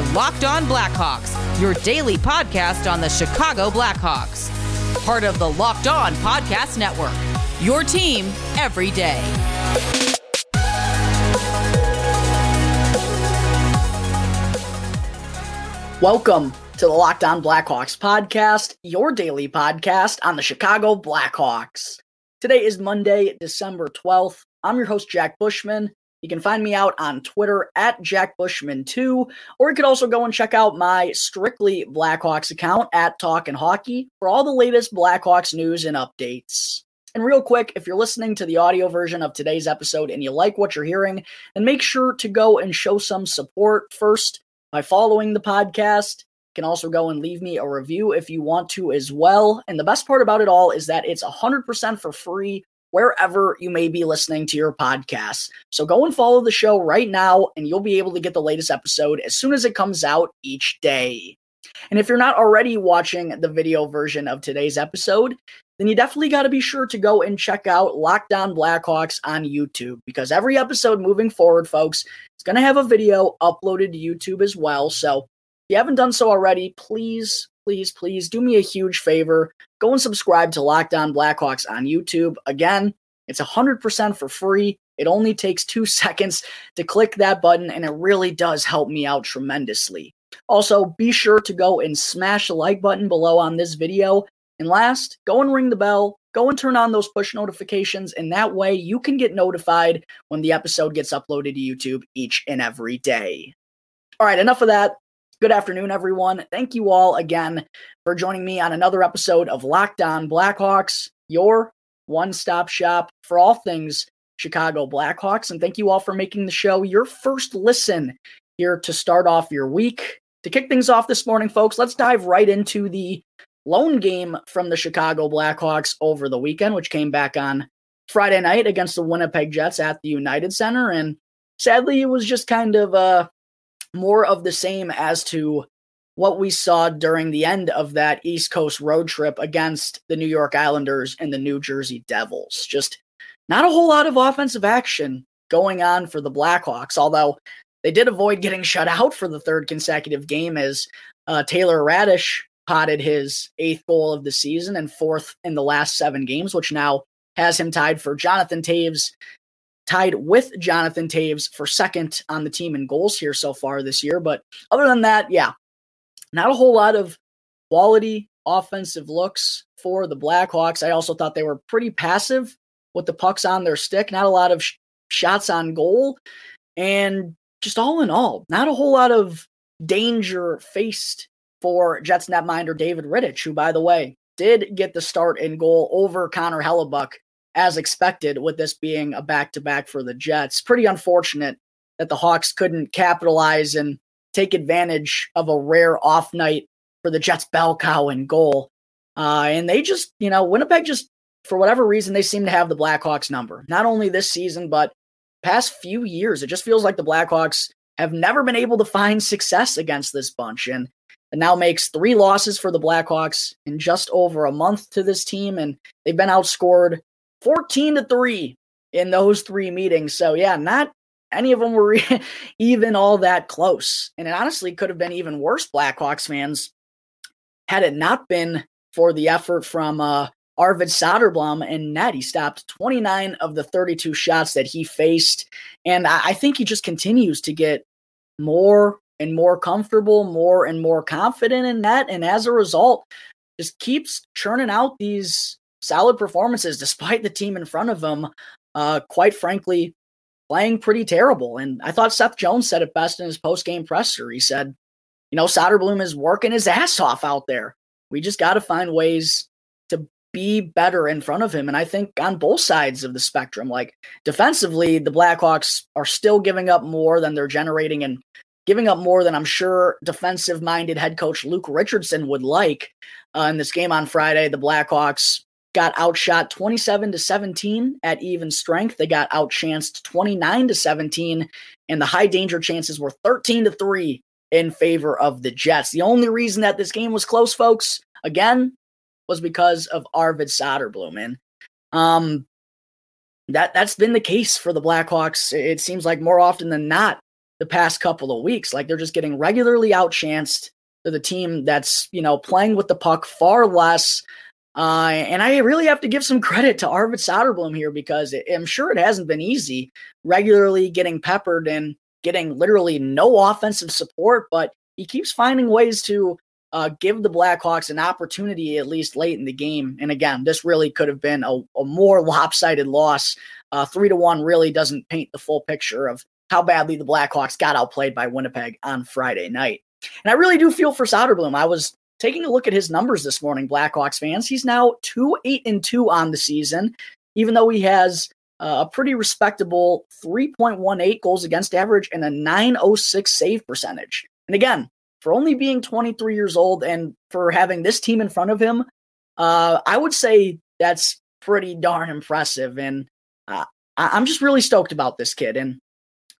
are Locked On Blackhawks, your daily podcast on the Chicago Blackhawks. Part of the Locked On Podcast Network. Your team every day. Welcome to the Locked On Blackhawks podcast, your daily podcast on the Chicago Blackhawks. Today is Monday, December 12th. I'm your host, Jack Bushman. You can find me out on Twitter at Jack Bushman2, or you could also go and check out my strictly Blackhawks account at Talkin' Hockey for all the latest Blackhawks news and updates. And real quick, if you're listening to the audio version of today's episode and you like what you're hearing, then make sure to go and show some support first by following the podcast. You can also go and leave me a review if you want to as well. And the best part about it all is that it's 100% for free wherever you may be listening to your podcast. So go and follow the show right now, and you'll be able to get the latest episode as soon as it comes out each day. And if you're not already watching the video version of today's episode, then you definitely got to be sure to go and check out Locked On Blackhawks on YouTube because every episode moving forward, folks, is going to have a video uploaded to YouTube as well. So if you haven't done so already, please, please, please do me a huge favor. Go and subscribe to Locked On Blackhawks on YouTube. Again, it's 100% for free. It only takes two seconds to click that button, and it really does help me out tremendously. Also, be sure to go and smash the like button below on this video. And last, go and ring the bell, go and turn on those push notifications, and that way you can get notified when the episode gets uploaded to YouTube each and every day. All right, enough of that. Good afternoon, everyone. Thank you all again for joining me on another episode of Locked On Blackhawks, your one stop shop for all things Chicago Blackhawks. And thank you all for making the show your first listen here to start off your week. To kick things off this morning, folks, let's dive right into the lone game from the Chicago Blackhawks over the weekend, which came back on Friday night against the Winnipeg Jets at the United Center. And sadly, it was just kind of uh, more of the same as to what we saw during the end of that East Coast road trip against the New York Islanders and the New Jersey Devils. Just not a whole lot of offensive action going on for the Blackhawks, although they did avoid getting shut out for the third consecutive game as uh, Taylor Raddysh potted his eighth goal of the season and fourth in the last seven games, which now has him tied for Jonathan Toews tied with Jonathan Toews for second on the team in goals here so far this year. But other than that, yeah, not a whole lot of quality offensive looks for the Blackhawks. I also thought they were pretty passive with the pucks on their stick, not a lot of sh- shots on goal. And just all in all, not a whole lot of danger faced for Jets netminder David Rittich, who, by the way, did get the start in goal over Connor Hellebuyck as expected, with this being a back to back for the Jets. Pretty unfortunate that the Hawks couldn't capitalize and take advantage of a rare off night for the Jets' bell cow in goal. Uh, and they just, you know, Winnipeg just, for whatever reason, they seem to have the Blackhawks number. Not only this season, but past few years. It just feels like the Blackhawks have never been able to find success against this bunch. And it now makes three losses for the Blackhawks in just over a month to this team. And they've been outscored 14 to 3 in those three meetings. So, yeah, not any of them were even all that close. And it honestly could have been even worse, Blackhawks fans, had it not been for the effort from uh, Arvid Soderblom and net. He stopped 29 of the 32 shots that he faced. And I, I think he just continues to get more and more comfortable, more and more confident in net. And as a result, just keeps churning out these solid performances despite the team in front of him, uh, quite frankly, playing pretty terrible. And I thought Seth Jones said it best in his post game presser. He said, you know, Soderblom is working his ass off out there. We just got to find ways to be better in front of him. And I think on both sides of the spectrum, like defensively, the Blackhawks are still giving up more than they're generating and giving up more than I'm sure defensive minded head coach Luke Richardson would like. Uh, in this game on Friday, the Blackhawks got outshot 27 to 17 at even strength. They got outchanced 29 to 17, and the high danger chances were 13 to 3 in favor of the Jets. The only reason that this game was close, folks, again, was because of Arvid Soderblom. And um, that that's been the case for the Blackhawks. It seems like more often than not, the past couple of weeks. Like they're just getting regularly outchanced. They're the team that's, you know, playing with the puck far less. Uh, and I really have to give some credit to Arvid Soderblom here because I'm sure it hasn't been easy regularly getting peppered and getting literally no offensive support, but he keeps finding ways to uh, give the Blackhawks an opportunity at least late in the game. And again, this really could have been a, a more lopsided loss. Uh, three to one really doesn't paint the full picture of how badly the Blackhawks got outplayed by Winnipeg on Friday night. And I really do feel for Soderblom. I was taking a look at his numbers this morning, Blackhawks fans. He's now two eight and two on the season, even though he has uh, a pretty respectable 3.18 goals against average and a 906 save percentage. And again, for only being 23 years old and for having this team in front of him, uh, I would say that's pretty darn impressive. And uh, I'm just really stoked about this kid. And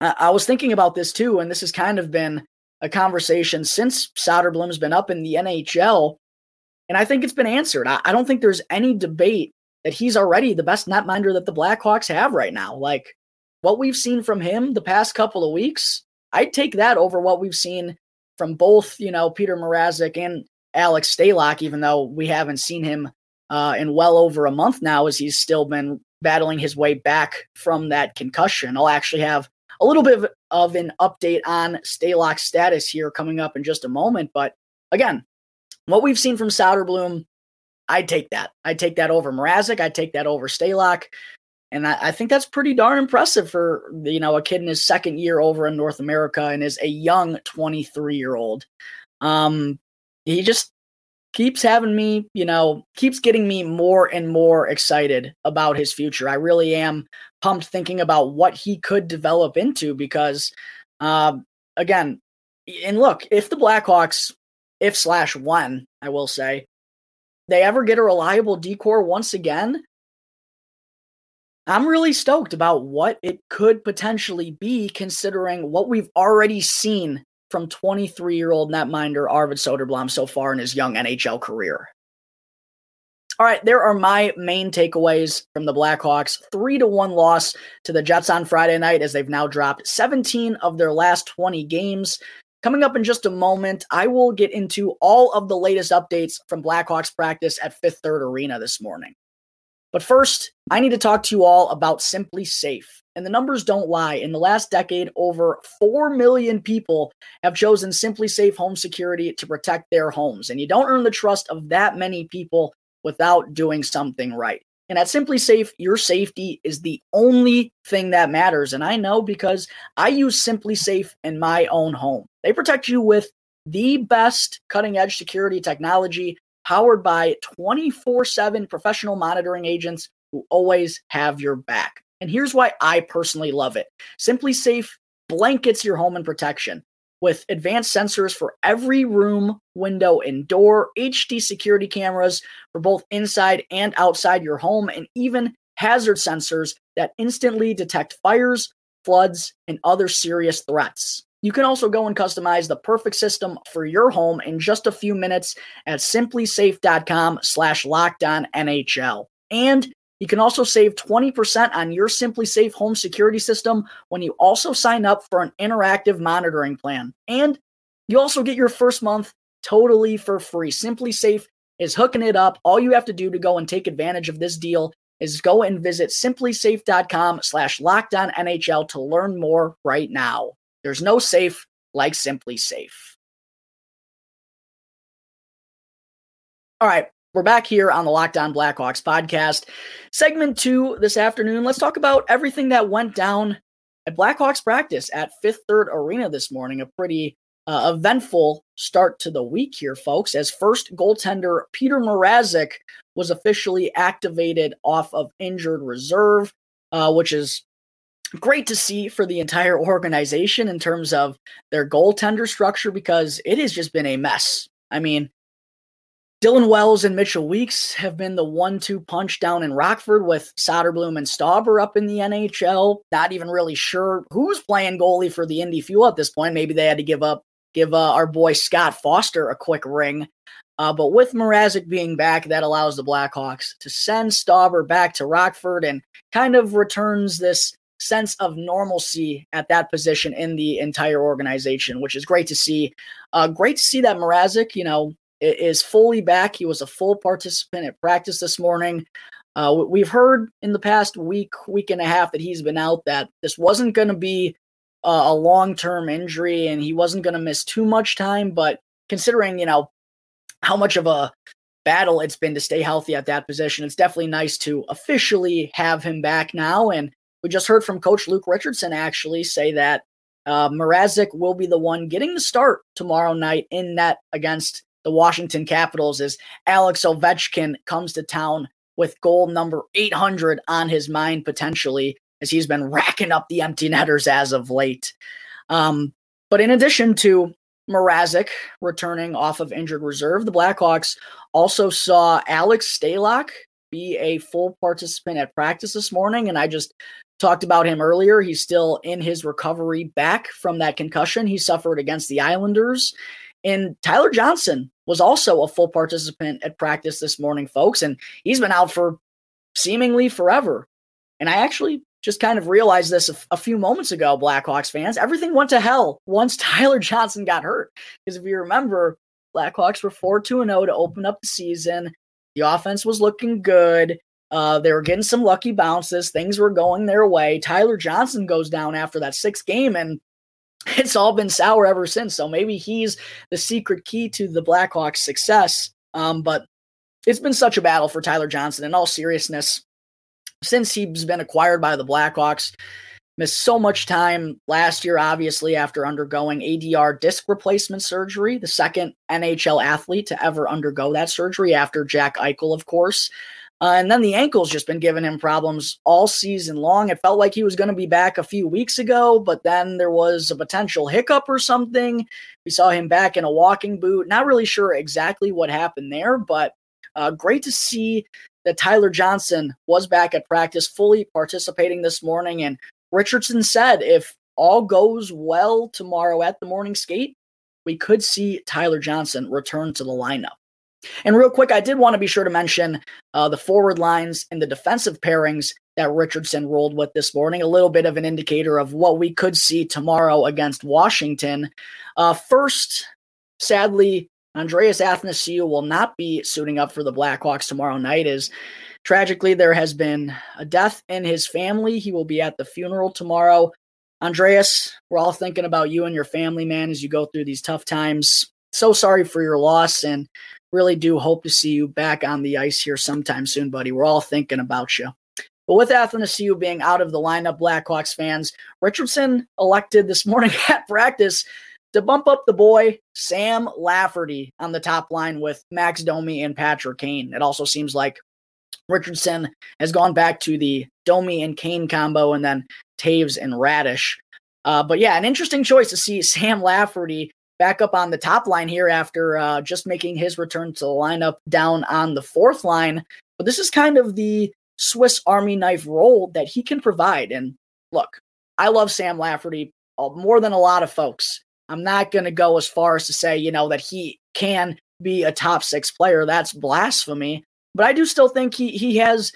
I was thinking about this too, and this has kind of been a conversation since Soderblom's been up in the NHL. And I think it's been answered. I, I don't think there's any debate that he's already the best netminder that the Blackhawks have right now. Like what we've seen from him the past couple of weeks, I'd take that over what we've seen from both, you know, Peter Mrazek and Alex Stalock, even though we haven't seen him uh, in well over a month now, as he's still been battling his way back from that concussion. I'll actually have a little bit of, an update on Stalock's status here coming up in just a moment. But again, what we've seen from Soderblom I'd take that. I'd take that over Mrazek. I'd take that over Stalock. And I, I, think that's pretty darn impressive for you know a kid in his second year over in North America and is a young 23 year old. Um, he just keeps having me, you know, keeps getting me more and more excited about his future. I really am pumped thinking about what he could develop into because, uh, again, and look, if the Blackhawks, if slash one, I will say, they ever get a reliable decor once again, I'm really stoked about what it could potentially be, considering what we've already seen from 23 year old netminder Arvid Soderblom so far in his young NHL career. All right, there are my main takeaways from the Blackhawks. Three to one loss to the Jets on Friday night as they've now dropped 17 of their last 20 games. Coming up in just a moment, I will get into all of the latest updates from Blackhawks practice at Fifth Third Arena this morning. But first, I need to talk to you all about SimpliSafe. And the numbers don't lie. In the last decade, over 4 million people have chosen SimpliSafe Home Security to protect their homes. And you don't earn the trust of that many people without doing something right. And at SimpliSafe, your safety is the only thing that matters. And I know because I use SimpliSafe in my own home. They protect you with the best cutting edge security technology powered by 24 7 professional monitoring agents who always have your back. And here's why I personally love it SimpliSafe blankets your home in protection with advanced sensors for every room, window, and door, HD security cameras for both inside and outside your home, and even hazard sensors that instantly detect fires, floods, and other serious threats. You can also go and customize the perfect system for your home in just a few minutes at simplisafe.com slash lockdownnhl. And you can also save 20% on your SimpliSafe home security system when you also sign up for an interactive monitoring plan. And you also get your first month totally for free. SimpliSafe is hooking it up. All you have to do to go and take advantage of this deal is go and visit simplisafe.com slash lockdownnhl to learn more right now. There's no safe like SimpliSafe. All right, we're back here on the Locked On Blackhawks podcast. Segment two this afternoon. Let's talk about everything that went down at Blackhawks practice at Fifth Third Arena this morning. A pretty uh, eventful start to the week here, folks, as first goaltender Peter Mrazek was officially activated off of injured reserve, uh, which is great to see for the entire organization in terms of their goaltender structure because it has just been a mess. I mean, Dylan Wells and Mitchell Weeks have been the one-two punch down in Rockford with Soderblom and Stauber up in the NHL. Not even really sure who's playing goalie for the Indy Fuel at this point. Maybe they had to give up, give uh, our boy Scott Foster a quick ring. Uh, but with Mrazek being back, that allows the Blackhawks to send Stauber back to Rockford and kind of returns this sense of normalcy at that position in the entire organization, which is great to see. Uh, great to see that Mrazek, you know, is fully back. He was a full participant at practice this morning. Uh, we've heard in the past week, week and a half that he's been out that this wasn't going to be uh, a long term injury and he wasn't going to miss too much time. But considering, you know, how much of a battle it's been to stay healthy at that position, it's definitely nice to officially have him back now. And we just heard from Coach Luke Richardson actually say that uh, Mrazek will be the one getting the start tomorrow night in net against the Washington Capitals as Alex Ovechkin comes to town with goal number 800 on his mind potentially as he's been racking up the empty netters as of late. Um, but in addition to Mrazek returning off of injured reserve, the Blackhawks also saw Alex Stalock be a full participant at practice this morning. And I just talked about him earlier. He's still in his recovery back from that concussion he suffered against the Islanders. And Tyler Johnson was also a full participant at practice this morning, folks. And he's been out for seemingly forever. And I actually just kind of realized this a, a few moments ago, Blackhawks fans. Everything went to hell once Tyler Johnson got hurt. Because if you remember, Blackhawks were 4 2 0 to open up the season. The offense was looking good. Uh, they were getting some lucky bounces. Things were going their way. Tyler Johnson goes down after that sixth game, and it's all been sour ever since. So maybe he's the secret key to the Blackhawks' success. Um, but it's been such a battle for Tyler Johnson. In all seriousness, since he's been acquired by the Blackhawks. Missed so much time last year, obviously, after undergoing ADR disc replacement surgery, the second NHL athlete to ever undergo that surgery after Jack Eichel, of course. Uh, and then the ankle's just been giving him problems all season long. It felt like he was going to be back a few weeks ago, but then there was a potential hiccup or something. We saw him back in a walking boot. Not really sure exactly what happened there, but uh, great to see that Tyler Johnson was back at practice, fully participating this morning. And Richardson said if all goes well tomorrow at the morning skate, we could see Tyler Johnson return to the lineup. And real quick, I did want to be sure to mention uh, the forward lines and the defensive pairings that Richardson rolled with this morning. A little bit of an indicator of what we could see tomorrow against Washington. Uh, first, sadly, Andreas Athanasiou will not be suiting up for the Blackhawks tomorrow night Is tragically there has been a death in his family. He will be at the funeral tomorrow. Andreas, we're all thinking about you and your family, man, as you go through these tough times. So sorry for your loss and really do hope to see you back on the ice here sometime soon, buddy. We're all thinking about you. But with Athanasiou being out of the lineup, Blackhawks fans, Richardson elected this morning at practice to bump up the boy Sam Lafferty on the top line with Max Domi and Patrick Kane. It also seems like Richardson has gone back to the Domi and Kane combo and then Toews and Raddysh. Uh, but yeah, an interesting choice to see Sam Lafferty back up on the top line here after uh, just making his return to the lineup down on the fourth line. But this is kind of the Swiss Army knife role that he can provide. And look, I love Sam Lafferty uh, more than a lot of folks. I'm not going to go as far as to say, you know, that he can be a top six player. That's blasphemy. But I do still think he he has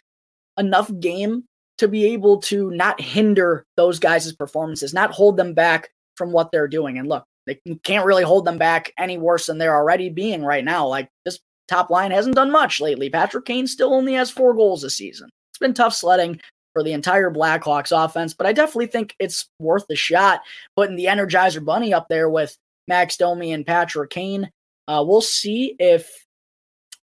enough game to be able to not hinder those guys' performances, not hold them back from what they're doing. And look, they can't really hold them back any worse than they're already being right now. Like this top line hasn't done much lately. Patrick Kane still only has four goals this season. It's been tough sledding for the entire Blackhawks offense, but I definitely think it's worth the shot putting the Energizer Bunny up there with Max Domi and Patrick Kane. Uh, we'll see if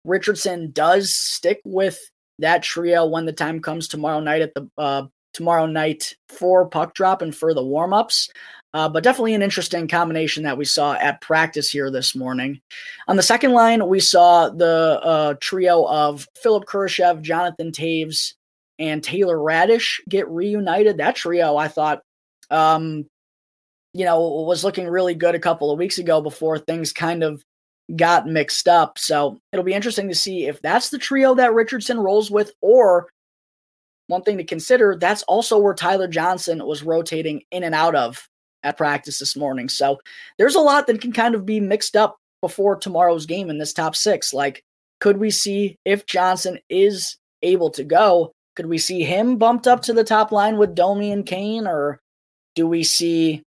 Richardson does stick with that trio when the time comes tomorrow night at the uh, tomorrow night for puck drop and for the warmups. Uh, but definitely an interesting combination that we saw at practice here this morning. On the second line, we saw the uh, trio of Philipp Kurashev, Jonathan Toews, and Taylor Raddysh get reunited. That trio, I thought, um, you know, was looking really good a couple of weeks ago before things kind of got mixed up. So it'll be interesting to see if that's the trio that Richardson rolls with, or one thing to consider, that's also where Tyler Johnson was rotating in and out of at practice this morning. So there's a lot that can kind of be mixed up before tomorrow's game in this top six. Like, could we see if Johnson is able to go? Could we see him bumped up to the top line with Domi and Kane, or do we see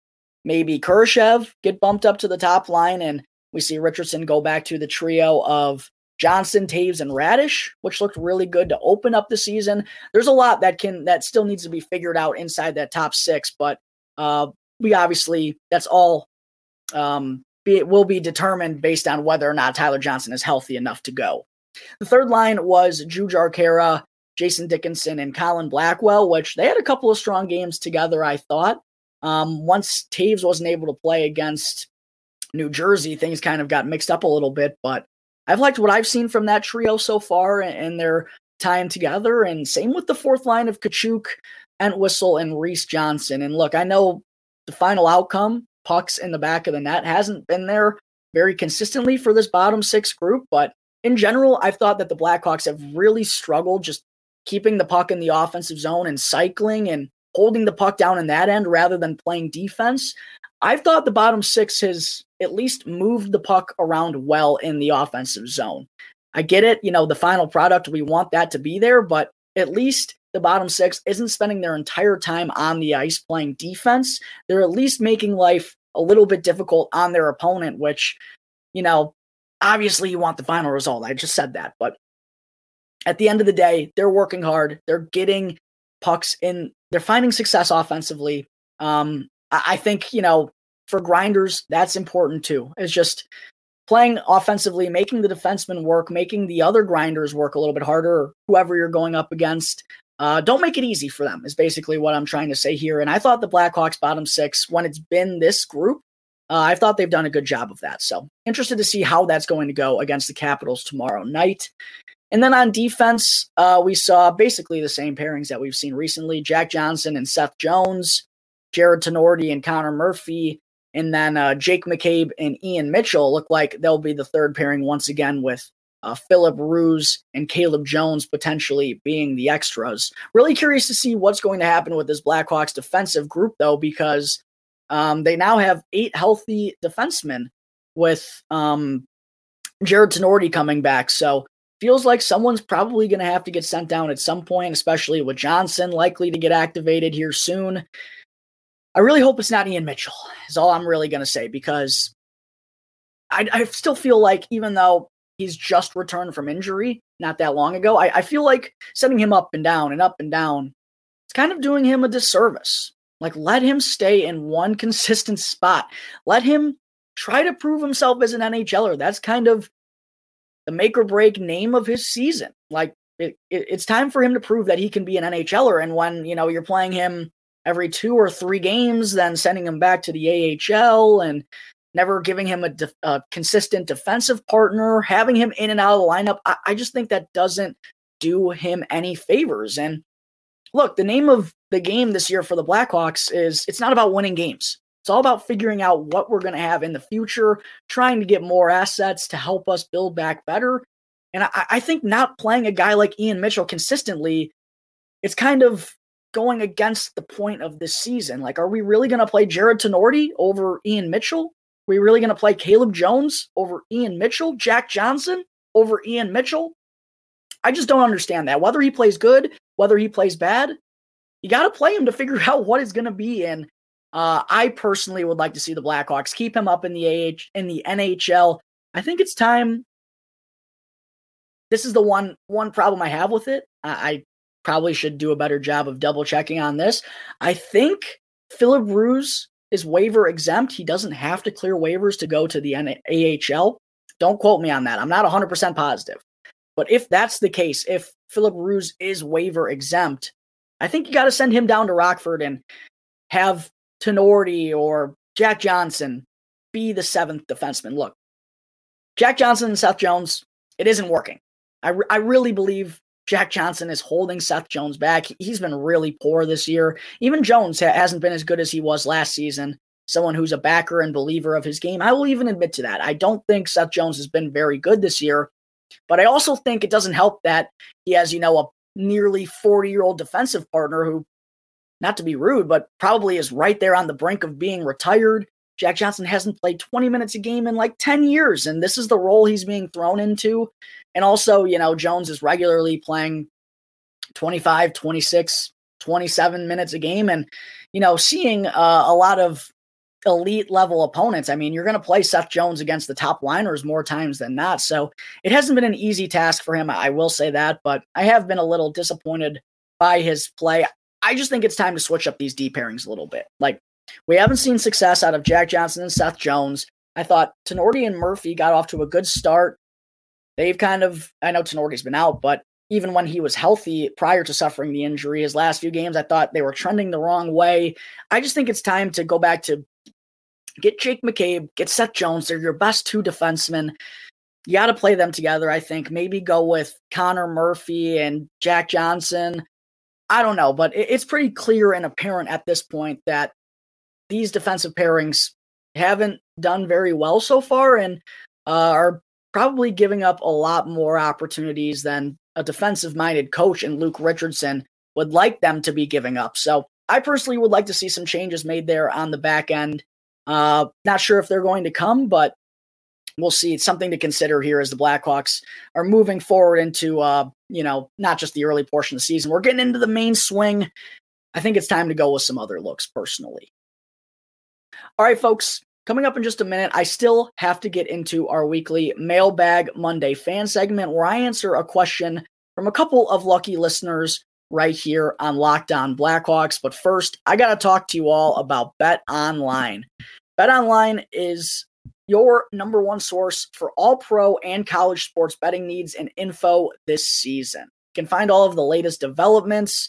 maybe Kurashev get bumped up to the top line and we see Richardson go back to the trio of Johnson, Toews, and Raddysh, which looked really good to open up the season. There's a lot that can that still needs to be figured out inside that top six, but uh, we obviously that's all um, be, will be determined based on whether or not Tyler Johnson is healthy enough to go. The third line was Jujhar Khaira, Jason Dickinson, and Colin Blackwell, which they had a couple of strong games together, I thought. Um, once Toews wasn't able to play against New Jersey, things kind of got mixed up a little bit, but I've liked what I've seen from that trio so far and their time together. And same with the fourth line of Katchouk, Entwistle, and Reese Johnson. And look, I know the final outcome, pucks in the back of the net, hasn't been there very consistently for this bottom six group, but in general, I've thought that the Blackhawks have really struggled just keeping the puck in the offensive zone and cycling and holding the puck down in that end rather than playing defense. I've thought the bottom six has at least moved the puck around well in the offensive zone. I get it, you know, the final product, we want that to be there, but at least the bottom six isn't spending their entire time on the ice playing defense. They're at least making life a little bit difficult on their opponent, which, you know, obviously you want the final result. I just said that. But at the end of the day, they're working hard. They're getting pucks in, they're finding success offensively. Um, I think, you know, for grinders, that's important too. It's just playing offensively, making the defenseman work, making the other grinders work a little bit harder, whoever you're going up against. Uh, don't make it easy for them, is basically what I'm trying to say here. And I thought the Blackhawks bottom six, when it's been this group, uh, I thought they've done a good job of that. So interested to see how that's going to go against the Capitals tomorrow night. And then on defense, uh, we saw basically the same pairings that we've seen recently Jack Johnson and Seth Jones, Jarred Tinordi and Connor Murphy, and then uh, Jake McCabe and Ian Mitchell look like they'll be the third pairing once again with uh, Filip Roos and Caleb Jones potentially being the extras. Really curious to see what's going to happen with this Blackhawks defensive group, though, because um, they now have eight healthy defensemen with um, Jarred Tinordi coming back. So feels like someone's probably going to have to get sent down at some point, especially with Johnson likely to get activated here soon. I really hope it's not Ian Mitchell, is all I'm really going to say, because I, I, still feel like even though he's just returned from injury not that long ago, I, I feel like sending him up and down and up and down, it's kind of doing him a disservice. Like, let him stay in one consistent spot. Let him try to prove himself as an NHLer. That's kind of the make or break name of his season. Like, it, it, it's time for him to prove that he can be an NHLer. And when, you know, you're playing him every two or three games, then sending him back to the AHL and never giving him a, de- a consistent defensive partner, having him in and out of the lineup. I-, I just think that doesn't do him any favors. And look, the name of the game this year for the Blackhawks is it's not about winning games. It's all about figuring out what we're going to have in the future, trying to get more assets to help us build back better. And I, I think not playing a guy like Ian Mitchell consistently, it's kind of going against the point of this season. Like, are we really going to play Jarred Tinordi over Ian Mitchell? We really going to play Caleb Jones over Ian Mitchell? Jack Johnson over Ian Mitchell? I just don't understand that. Whether he plays good, whether he plays bad, you got to play him to figure out what is going to be. And uh, I personally would like to see the Blackhawks keep him up in the AH in the NHL. I think it's time. This is the one one problem I have with it. I, I probably should do a better job of double checking on this. I think Filip Roos is waiver exempt. He doesn't have to clear waivers to go to the AHL. Don't quote me on that. I'm not 100% positive. But if that's the case, if Filip Roos is waiver exempt, I think you got to send him down to Rockford and have Tinordi or Jack Johnson be the seventh defenseman. Look, Jack Johnson and Seth Jones, it isn't working. I, re- I really believe Jack Johnson is holding Seth Jones back. He's been really poor this year. Even Jones ha- hasn't been as good as he was last season. Someone who's a backer and believer of his game. I will even admit to that. I don't think Seth Jones has been very good this year, but I also think it doesn't help that he has, you know, a nearly 40 year old defensive partner who, not to be rude, but probably is right there on the brink of being retired. Jack Johnson hasn't played 20 minutes a game in like 10 years, and this is the role he's being thrown into. And also, you know, Jones is regularly playing 25, 26, 27 minutes a game. And, you know, seeing uh, a lot of elite level opponents. I mean, you're going to play Seth Jones against the top liners more times than not. So it hasn't been an easy task for him. I will say that, but I have been a little disappointed by his play. I just think it's time to switch up these D pairings a little bit. Like, we haven't seen success out of Jack Johnson and Seth Jones. I thought Tinordi and Murphy got off to a good start. They've kind of, I know Tinordi's been out, but even when he was healthy prior to suffering the injury, his last few games, I thought they were trending the wrong way. I just think it's time to go back to get Jake McCabe, get Seth Jones. They're your best two defensemen. You got to play them together, I think. Maybe go with Connor Murphy and Jack Johnson. I don't know, but it's pretty clear and apparent at this point that these defensive pairings haven't done very well so far and uh, are probably giving up a lot more opportunities than a defensive minded coach and Luke Richardson would like them to be giving up. So I personally would like to see some changes made there on the back end. Uh, not sure if they're going to come, but we'll see. It's something to consider here as the Blackhawks are moving forward into, uh, you know, not just the early portion of the season. We're getting into the main swing. I think it's time to go with some other looks personally. All right, folks. Coming up in just a minute, I still have to get into our weekly Mailbag Monday fan segment where I answer a question from a couple of lucky listeners right here on Locked On Blackhawks. But first, I got to talk to you all about BetOnline. Bet Online is your number one source for all pro and college sports betting needs and info this season. You can find all of the latest developments,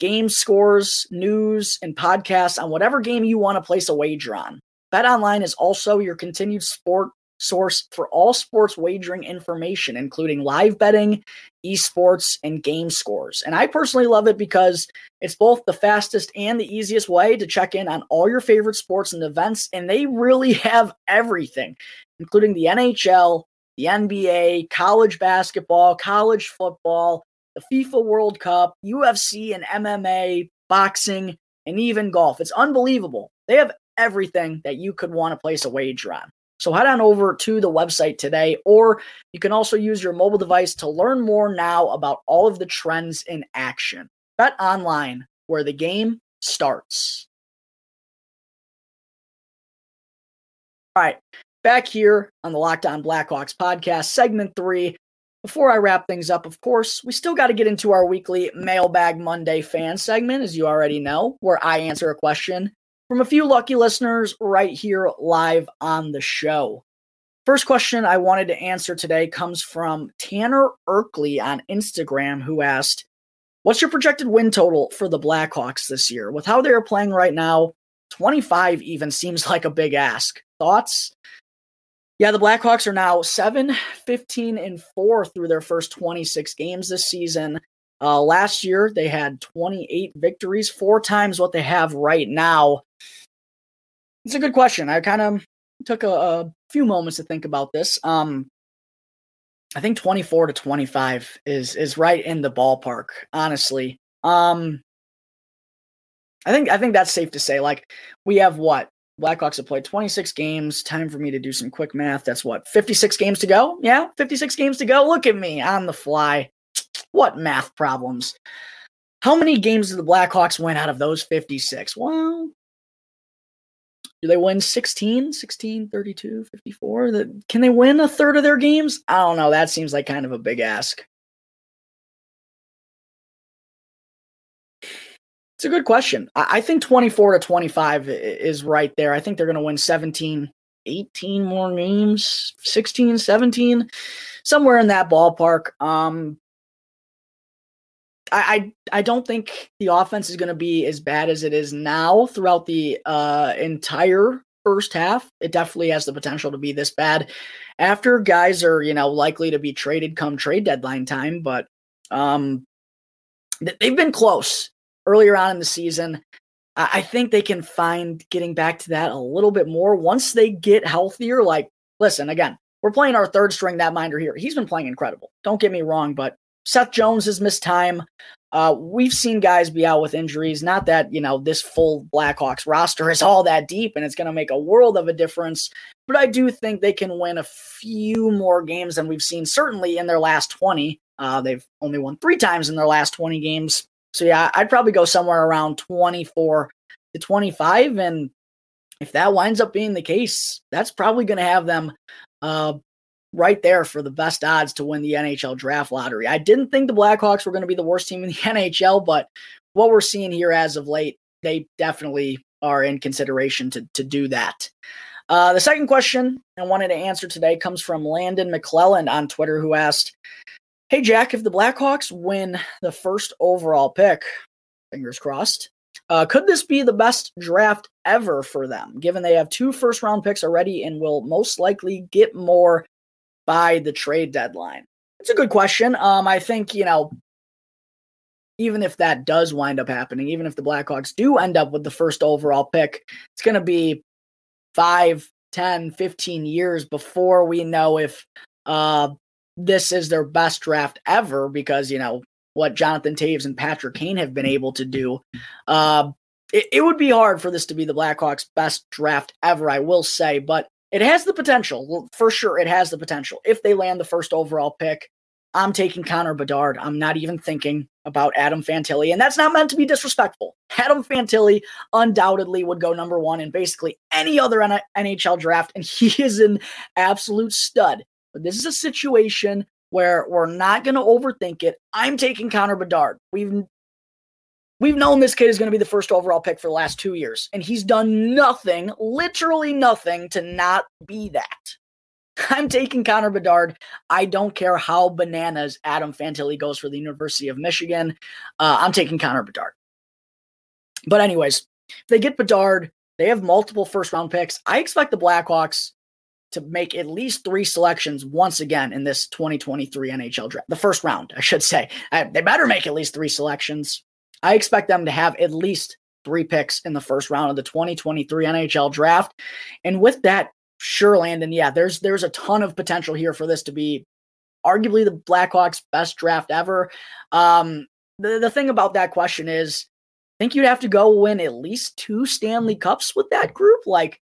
game scores, news, and podcasts on whatever game you want to place a wager on. BetOnline is also your continued sport source for all sports wagering information, including live betting, esports, and game scores. And I personally love it because it's both the fastest and the easiest way to check in on all your favorite sports and events. And they really have everything, including the NHL, the NBA, college basketball, college football, the FIFA World Cup, UFC and MMA, boxing, and even golf. It's unbelievable. They have everything that you could want to place a wager on. So head on over to the website today, or you can also use your mobile device to learn more now about all of the trends in action. BetOnline, where the game starts. All right, back here on the Locked On Blackhawks podcast, segment three. Before I wrap things up, of course, we still got to get into our weekly Mailbag Monday fan segment, as you already know, where I answer a question from a few lucky listeners right here live on the show. First question I wanted to answer today comes from Tanner Erkley on Instagram, who asked, What's your projected win total for the Blackhawks this year? With how they're playing right now, 25 even seems like a big ask. Thoughts? Yeah, the Blackhawks are now 7, 15, and 4 through their first 26 games this season. Uh, last year, they had 28 victories, four times what they have right now. It's a good question. I kind of took a, a, few moments to think about this. Um, I think 24 to 25 is is right in the ballpark, honestly. Um, I think I think that's safe to say. Like we have what Blackhawks have played 26 games. Time for me to do some quick math. That's what 56 games to go. Yeah, 56 games to go. Look at me on the fly. What math problems? How many games did the Blackhawks win out of those 56? Well, do they win 16, 16, 32, 54? The, can they win a third of their games? I don't know. That seems like kind of a big ask. It's a good question. I, think 24 to 25 is right there. I think they're going to win 17, 18 more games, 16, 17, somewhere in that ballpark. Um, I, I, don't think the offense is going to be as bad as it is now throughout the uh, entire first half. It definitely has the potential to be this bad after guys are you know likely to be traded come trade deadline time. But um, they've been close earlier on in the season. I, I think they can find getting back to that a little bit more once they get healthier. Like, listen again, we're playing our third string that minder here. He's been playing incredible. Don't get me wrong, but Seth Jones has missed time. Uh, we've seen guys be out with injuries. Not that, you know, this full Blackhawks roster is all that deep and it's going to make a world of a difference. But I do think they can win a few more games than we've seen, certainly in their last 20. Uh, they've only won three times in their last 20 games. So yeah, I'd probably go somewhere around 24 to 25. And if that winds up being the case, that's probably going to have them uh, right there for the best odds to win the NHL draft lottery. I didn't think the Blackhawks were going to be the worst team in the NHL, but what we're seeing here as of late, they definitely are in consideration to, to do that. Uh, the second question I wanted to answer today comes from Landon McClellan on Twitter, who asked, Hey, Jack, if the Blackhawks win the first overall pick, fingers crossed, uh, could this be the best draft ever for them, given they have two first round picks already and will most likely get more by the trade deadline? It's a good question. Um, I think, you know, even if that does wind up happening, even if the Blackhawks do end up with the first overall pick, it's going to be five, 10, 15 years before we know if uh, this is their best draft ever because, you know, what Jonathan Toews and Patrick Kane have been able to do. Uh, it, it would be hard for this to be the Blackhawks' best draft ever, I will say, but it has the potential. Well, for sure, it has the potential. If they land the first overall pick, I'm taking Connor Bedard. I'm not even thinking about Adam Fantilli. And that's not meant to be disrespectful. Adam Fantilli undoubtedly would go number one in basically any other NHL draft, and he is an absolute stud. But this is a situation where we're not going to overthink it. I'm taking Connor Bedard. We've we've known this kid is going to be the first overall pick for the last 2 years and he's done nothing, literally nothing to not be that. I'm taking Connor Bedard. I don't care how bananas Adam Fantilli goes for the University of Michigan. Uh, I'm taking Connor Bedard. But anyways, if they get Bedard, they have multiple first round picks. I expect the Blackhawks to make at least three selections once again in this 2023 NHL draft. The first round, I should say. I, they better make at least three selections. I expect them to have at least three picks in the first round of the 2023 NHL draft. And with that, sure, Landon, yeah, there's there's a ton of potential here for this to be arguably the Blackhawks' best draft ever. Um, the, the thing about that question is, I think you'd have to go win at least two Stanley Cups with that group. Like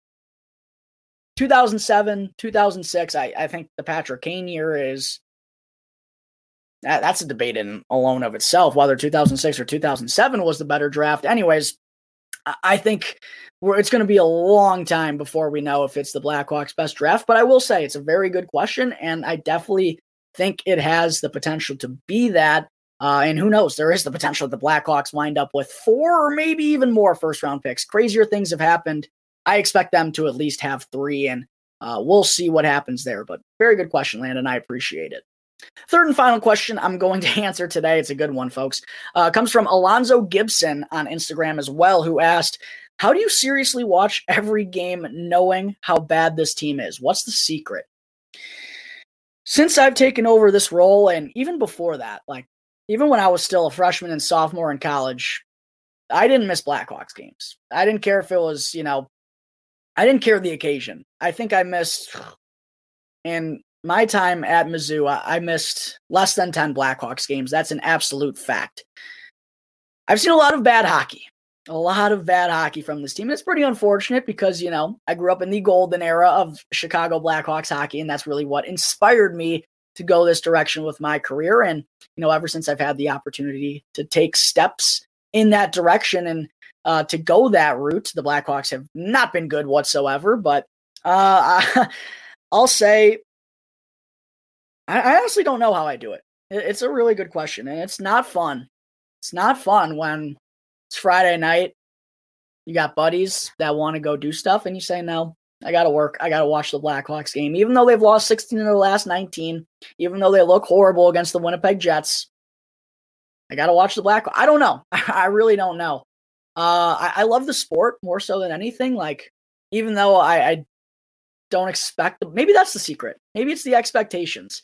2007, 2006, I, I think the Patrick Kane year is that, that's a debate in alone of itself whether 2006 or 2007 was the better draft. Anyways, I think it's going to be a long time before we know if it's the Blackhawks' best draft. But I will say it's a very good question, and I definitely think it has the potential to be that. Uh, and who knows? There is the potential that the Blackhawks wind up with four or maybe even more first round picks. Crazier things have happened I expect them to at least have three, and uh, we'll see what happens there. But very good question, Landon. I appreciate it. Third and final question I'm going to answer today. It's a good one, folks. Uh, comes from Alonzo Gibson on Instagram as well, who asked, How do you seriously watch every game knowing how bad this team is? What's the secret? Since I've taken over this role, and even before that, like even when I was still a freshman and sophomore in college, I didn't miss Blackhawks games. I didn't care if it was, you know, I didn't care the occasion. I think I missed in my time at Mizzou, I missed less than 10 Blackhawks games. That's an absolute fact. I've seen a lot of bad hockey, a lot of bad hockey from this team. It's pretty unfortunate because, you know, I grew up in the golden era of Chicago Blackhawks hockey, and that's really what inspired me to go this direction with my career. And, you know, ever since I've had the opportunity to take steps in that direction and uh, to go that route. The Blackhawks have not been good whatsoever, but uh, I'll say I, I honestly don't know how I do it. It's a really good question, and it's not fun. It's not fun when it's Friday night. You got buddies that want to go do stuff, and you say, No, I got to work. I got to watch the Blackhawks game. Even though they've lost 16 of the last 19, even though they look horrible against the Winnipeg Jets, I got to watch the Blackhawks. I don't know. I really don't know. Uh, I, I, love the sport more so than anything. Like, even though I, I don't expect, maybe that's the secret. Maybe it's the expectations.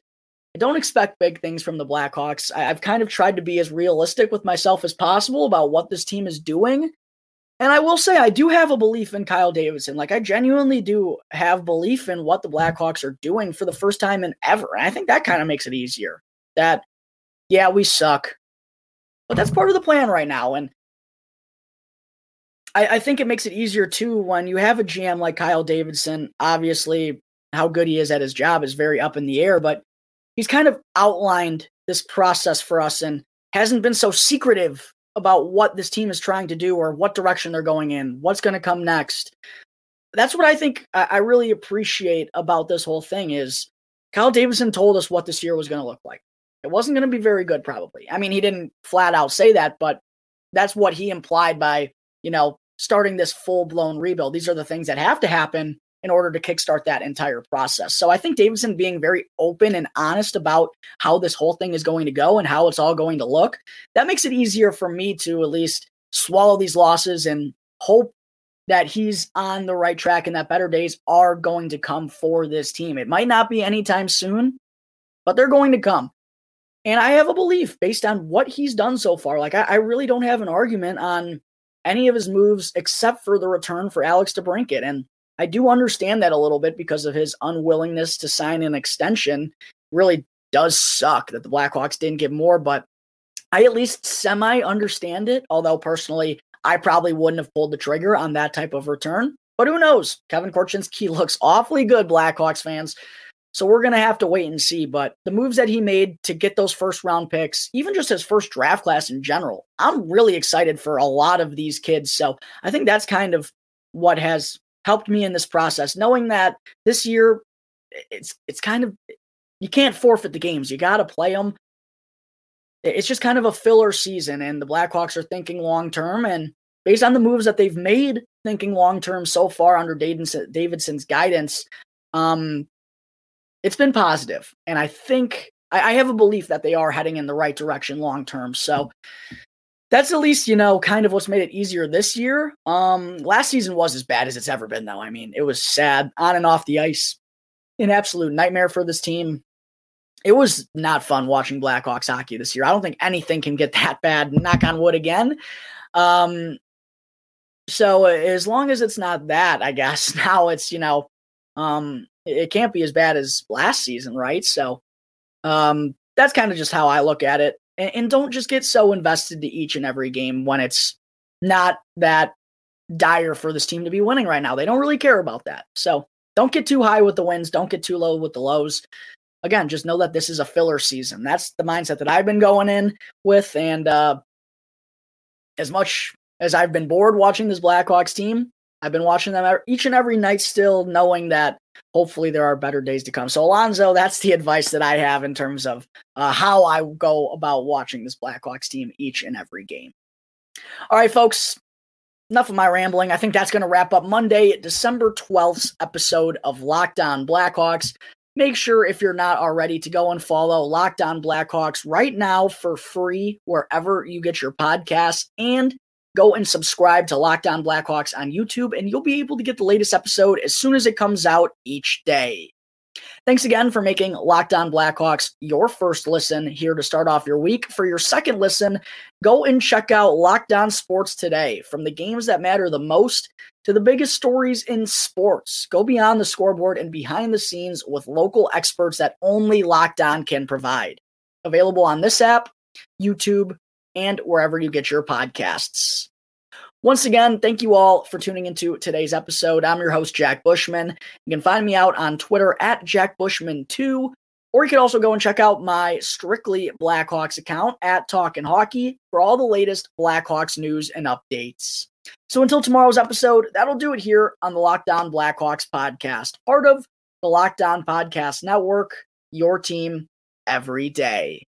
I don't expect big things from the Blackhawks. I, I've kind of tried to be as realistic with myself as possible about what this team is doing. And I will say, I do have a belief in Kyle Davidson. Like, I genuinely do have belief in what the Blackhawks are doing for the first time in ever. And I think that kind of makes it easier. That, yeah, we suck, but that's part of the plan right now. And I, I think it makes it easier too when you have a GM like Kyle Davidson. Obviously, how good he is at his job is very up in the air, but he's kind of outlined this process for us and hasn't been so secretive about what this team is trying to do or what direction they're going in, what's going to come next. That's what I think I really appreciate about this whole thing is Kyle Davidson told us what this year was going to look like. It wasn't going to be very good, probably. I mean, he didn't flat out say that, but that's what he implied by, you know, starting this full blown rebuild. These are the things that have to happen in order to kickstart that entire process. So I think Davidson being very open and honest about how this whole thing is going to go and how it's all going to look, that makes it easier for me to at least swallow these losses and hope that he's on the right track and that better days are going to come for this team. It might not be anytime soon, but they're going to come. And I have a belief based on what he's done so far. Like, I, I really don't have an argument on any of his moves except for the return for Alex DeBrincat. And I do understand that a little bit because of his unwillingness to sign an extension. Really does suck that the Blackhawks didn't get more, but I at least semi understand it. Although personally, I probably wouldn't have pulled the trigger on that type of return. But who knows? Kevin Korchinski looks awfully good, Blackhawks fans. So we're going to have to wait and see. But the moves that he made to get those first round picks, even just his first draft class in general, I'm really excited for a lot of these kids. So I think that's kind of what has helped me in this process, knowing that this year it's it's kind of you can't forfeit the games. You got to play them. It's just kind of a filler season, and the Blackhawks are thinking long term. And based on the moves that they've made, thinking long term so far under Davidson's guidance, um, it's been positive. And I think I, I have a belief that they are heading in the right direction long term. So that's at least you know kind of what's made it easier this year. Um, last season was as bad as it's ever been, though. I mean, it was sad on and off the ice, an absolute nightmare for this team. It was not fun watching Blackhawks hockey this year. I don't think anything can get that bad. Knock on wood again. Um, so as long as it's not that, I guess now it's you know, um, it can't be as bad as last season, right? So, um, that's kind of just how I look at it and, and don't just get so invested to each and every game when it's not that dire for this team to be winning right now. They don't really care about that. So don't get too high with the wins, don't get too low with the lows. Again, just know that this is a filler season. That's the mindset that I've been going in with. And uh, as much as I've been bored watching this Blackhawks team, I've been watching them each and every night still, knowing that hopefully there are better days to come. So, Alonzo, that's the advice that I have in terms of uh, how I go about watching this Blackhawks team each and every game. All right, folks, enough of my rambling. I think that's going to wrap up Monday, December 12th episode of Locked On Blackhawks. Make sure if you're not already to go and follow Locked On Blackhawks right now for free wherever you get your podcasts and go and subscribe to Locked On Blackhawks on YouTube, and you'll be able to get the latest episode as soon as it comes out each day. Thanks again for making Locked On Blackhawks your first listen here to start off your week. For your second listen, go and check out Locked On Sports today. From the games that matter the most to the biggest stories in sports, go beyond the scoreboard and behind the scenes with local experts that only Locked On can provide. Available on this app, YouTube, and wherever you get your podcasts. Once again, thank you all for tuning into today's episode. I'm your host, Jack Bushman. You can find me out on Twitter at Jack Bushman2, or you can also go and check out my Strictly Blackhawks account at Talkin' Hockey for all the latest Blackhawks news and updates. So until tomorrow's episode, that'll do it here on the Locked On Blackhawks podcast, part of the Locked On Podcast Network, your team every day.